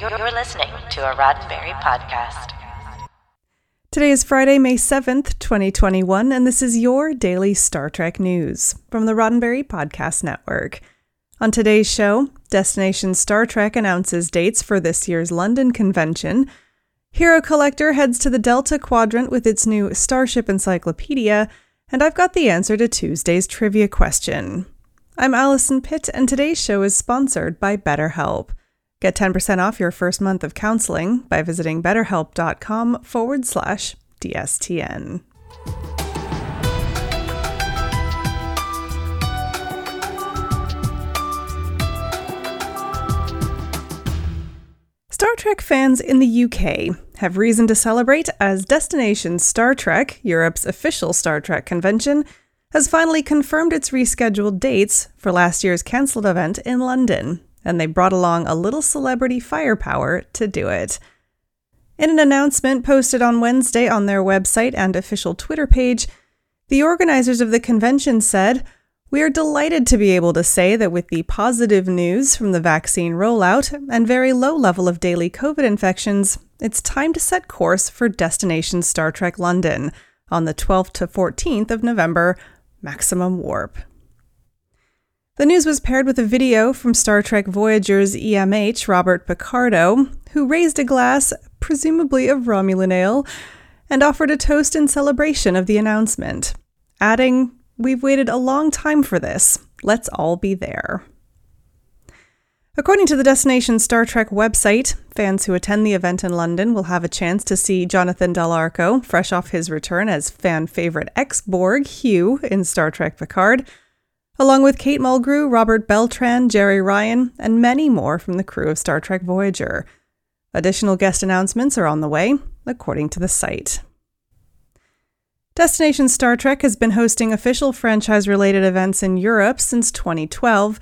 You're listening to a Roddenberry podcast. Today is Friday, May 7th, 2021, and this is your daily Star Trek news from the Roddenberry Podcast Network. On today's show, Destination Star Trek announces dates for this year's London convention. Hero Collector heads to the Delta Quadrant with its new Starship Encyclopedia, and I've got the answer to Tuesday's trivia question. I'm Allison Pitt, and today's show is sponsored by BetterHelp. Get 10% off your first month of counseling by visiting betterhelp.com forward slash DSTN. Star Trek fans in the UK have reason to celebrate as Destination Star Trek, Europe's official Star Trek convention, has finally confirmed its rescheduled dates for last year's cancelled event in London, and they brought along a little celebrity firepower to do it. In an announcement posted on Wednesday on their website and official Twitter page, the organizers of the convention said, We are delighted to be able to say that with the positive news from the vaccine rollout and very low level of daily COVID infections, it's time to set course for Destination Star Trek London on the 12th to 14th of November, Maximum Warp. The news was paired with a video from Star Trek Voyager's EMH, Robert Picardo, who raised a glass, presumably of Romulan ale, and offered a toast in celebration of the announcement, adding, We've waited a long time for this. Let's all be there. According to the Destination Star Trek website, fans who attend the event in London will have a chance to see Jonathan Del Arco, fresh off his return as fan favorite ex Borg Hugh in Star Trek Picard, along with Kate Mulgrew, Robert Beltran, Jeri Ryan, and many more from the crew of Star Trek Voyager. Additional guest announcements are on the way, according to the site. Destination Star Trek has been hosting official franchise related events in Europe since 2012,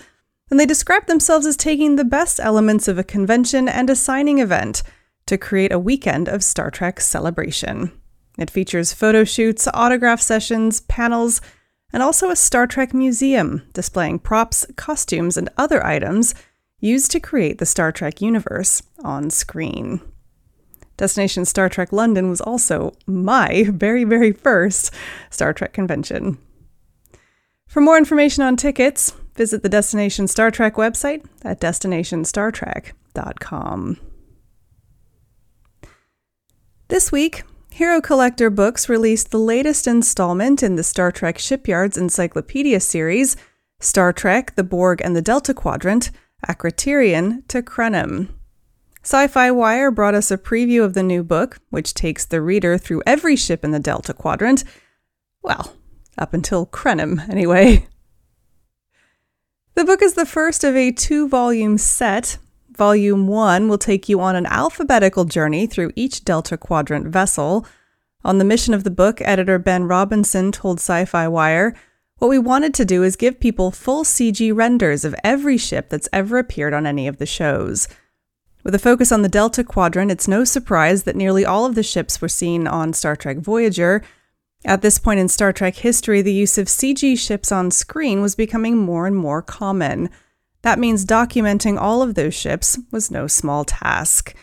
and they describe themselves as taking the best elements of a convention and a signing event to create a weekend of Star Trek celebration. It features photo shoots, autograph sessions, panels, and also a Star Trek museum displaying props, costumes, and other items used to create the Star Trek universe on screen. Destination Star Trek London was also my very, very first Star Trek convention. For more information on tickets, visit the Destination Star Trek website at destinationstartrek.com. This week, Hero Collector Books released the latest installment in the Star Trek Shipyards Encyclopedia series, Star Trek, the Borg, and the Delta Quadrant, Akritirian to Krenim. SYFY Wire brought us a preview of the new book, which takes the reader through every ship in the Delta Quadrant. Well, up until Krenim, anyway. The book is the first of a two volume set Volume 1 will take you on an alphabetical journey through each Delta Quadrant vessel. On the mission of the book, editor Ben Robinson told SYFY Wire, What we wanted to do is give people full CG renders of every ship that's ever appeared on any of the shows. With a focus on the Delta Quadrant, it's no surprise that nearly all of the ships were seen on Star Trek Voyager. At this point in Star Trek history, the use of CG ships on screen was becoming more and more common. That means documenting all of those ships was no small task.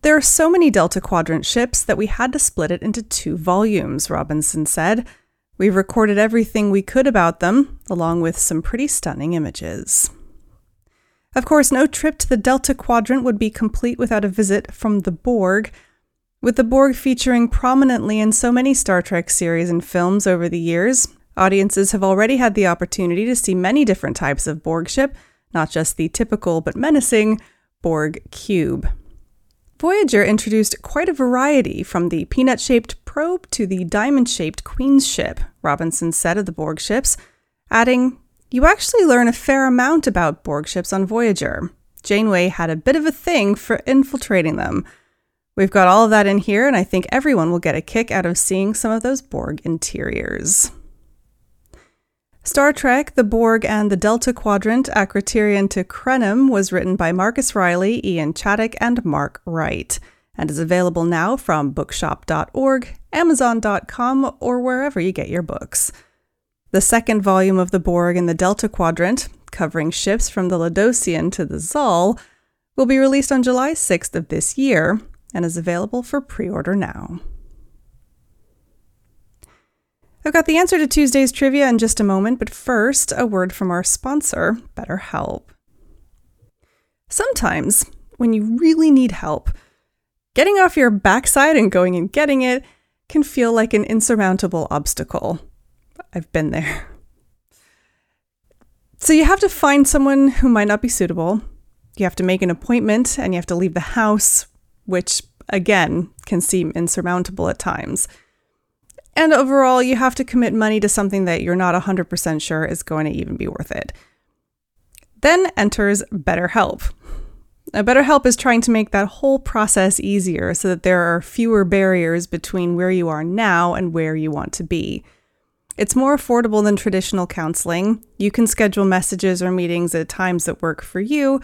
There are so many Delta Quadrant ships that we had to split it into two volumes, Robinson said. We've recorded everything we could about them, along with some pretty stunning images. Of course, no trip to the Delta Quadrant would be complete without a visit from the Borg. With the Borg featuring prominently in so many Star Trek series and films over the years, audiences have already had the opportunity to see many different types of Borg ship, not just the typical but menacing Borg cube. Voyager introduced quite a variety from the peanut shaped probe to the diamond shaped Queen's ship, Robinson said of the Borg ships, adding, You actually learn a fair amount about Borg ships on Voyager. Janeway had a bit of a thing for infiltrating them. We've got all of that in here, and I think everyone will get a kick out of seeing some of those Borg interiors. Star Trek, The Borg, and the Delta Quadrant, Akritirian to Krenim was written by Marcus Riley, Ian Chaddock, and Mark Wright, and is available now from bookshop.org, amazon.com, or wherever you get your books. The second volume of The Borg and the Delta Quadrant, covering ships from the Laodocian to the Zahl, will be released on July 6th of this year and is available for pre order now. I've got the answer to Tuesday's trivia in just a moment, but first, a word from our sponsor, BetterHelp. Sometimes, when you really need help, getting off your backside and going and getting it can feel like an insurmountable obstacle. I've been there. So you have to find someone who might not be suitable. You have to make an appointment and you have to leave the house, which again can seem insurmountable at times. And overall, you have to commit money to something that you're not 100% sure is going to even be worth it. Then enters BetterHelp. Now, BetterHelp is trying to make that whole process easier so that there are fewer barriers between where you are now and where you want to be. It's more affordable than traditional counseling. You can schedule messages or meetings at times that work for you.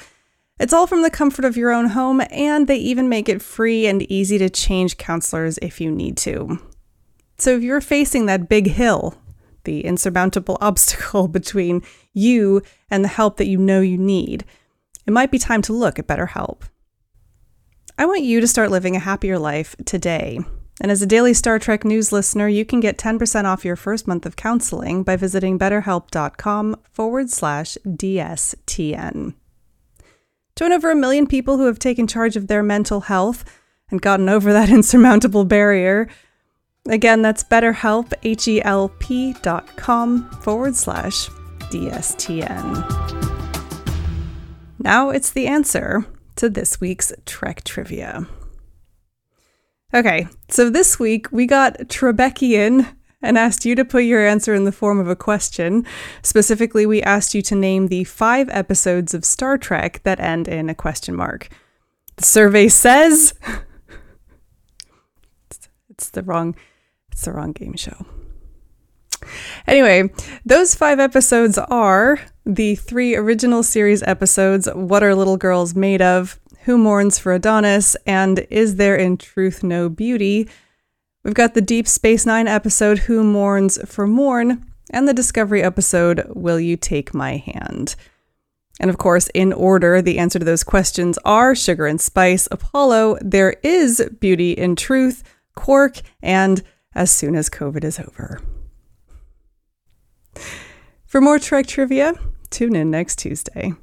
It's all from the comfort of your own home, and they even make it free and easy to change counselors if you need to. So if you're facing that big hill, the insurmountable obstacle between you and the help that you know you need, it might be time to look at BetterHelp. I want you to start living a happier life today. And as a daily Star Trek news listener, you can get 10% off your first month of counseling by visiting betterhelp.com forward slash DSTN. Join over a million people who have taken charge of their mental health and gotten over that insurmountable barrier. Again, that's betterhelp, H-E-L-P dot com forward slash DSTN. Now it's the answer to this week's Trek trivia. Okay, so this week we got Trebekian and asked you to put your answer in the form of a question. Specifically, we asked you to name the five episodes of Star Trek that end in a question mark. The survey says it's the wrong it's the wrong game show. Anyway, those five episodes are the three original series episodes What Are Little Girls Made Of? Who Mourns for Adonis? And Is There in Truth No Beauty? We've got the Deep Space Nine episode Who Mourns for Morn? And the Discovery episode Will You Take My Hand? And of course, in order, the answer to those questions are Sugar and Spice, Apollo, There Is Beauty in Truth, Quark, and As Soon as COVID is Over. For more Trek trivia, tune in next Tuesday.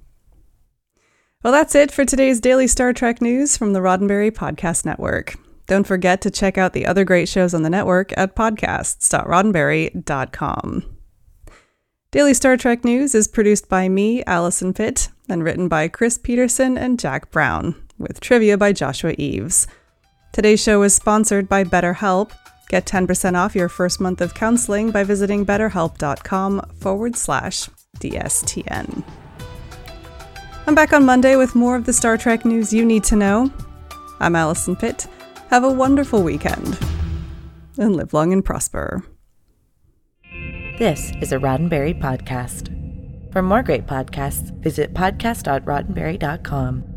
Well, that's it for today's daily Star Trek news from the Roddenberry Podcast Network. Don't forget to check out the other great shows on the network at podcasts.roddenberry.com. Daily Star Trek News is produced by me, Allison Pitt, and written by Chris Peterson and Jack Brown, with trivia by Joshua Eves. Today's show is sponsored by BetterHelp. Get 10% off your first month of counseling by visiting betterhelp.com forward slash DSTN. I'm back on Monday with more of the Star Trek news you need to know. I'm Allison Pitt. Have a wonderful weekend and live long and prosper. This is a Roddenberry podcast. For more great podcasts, visit podcast.roddenberry.com.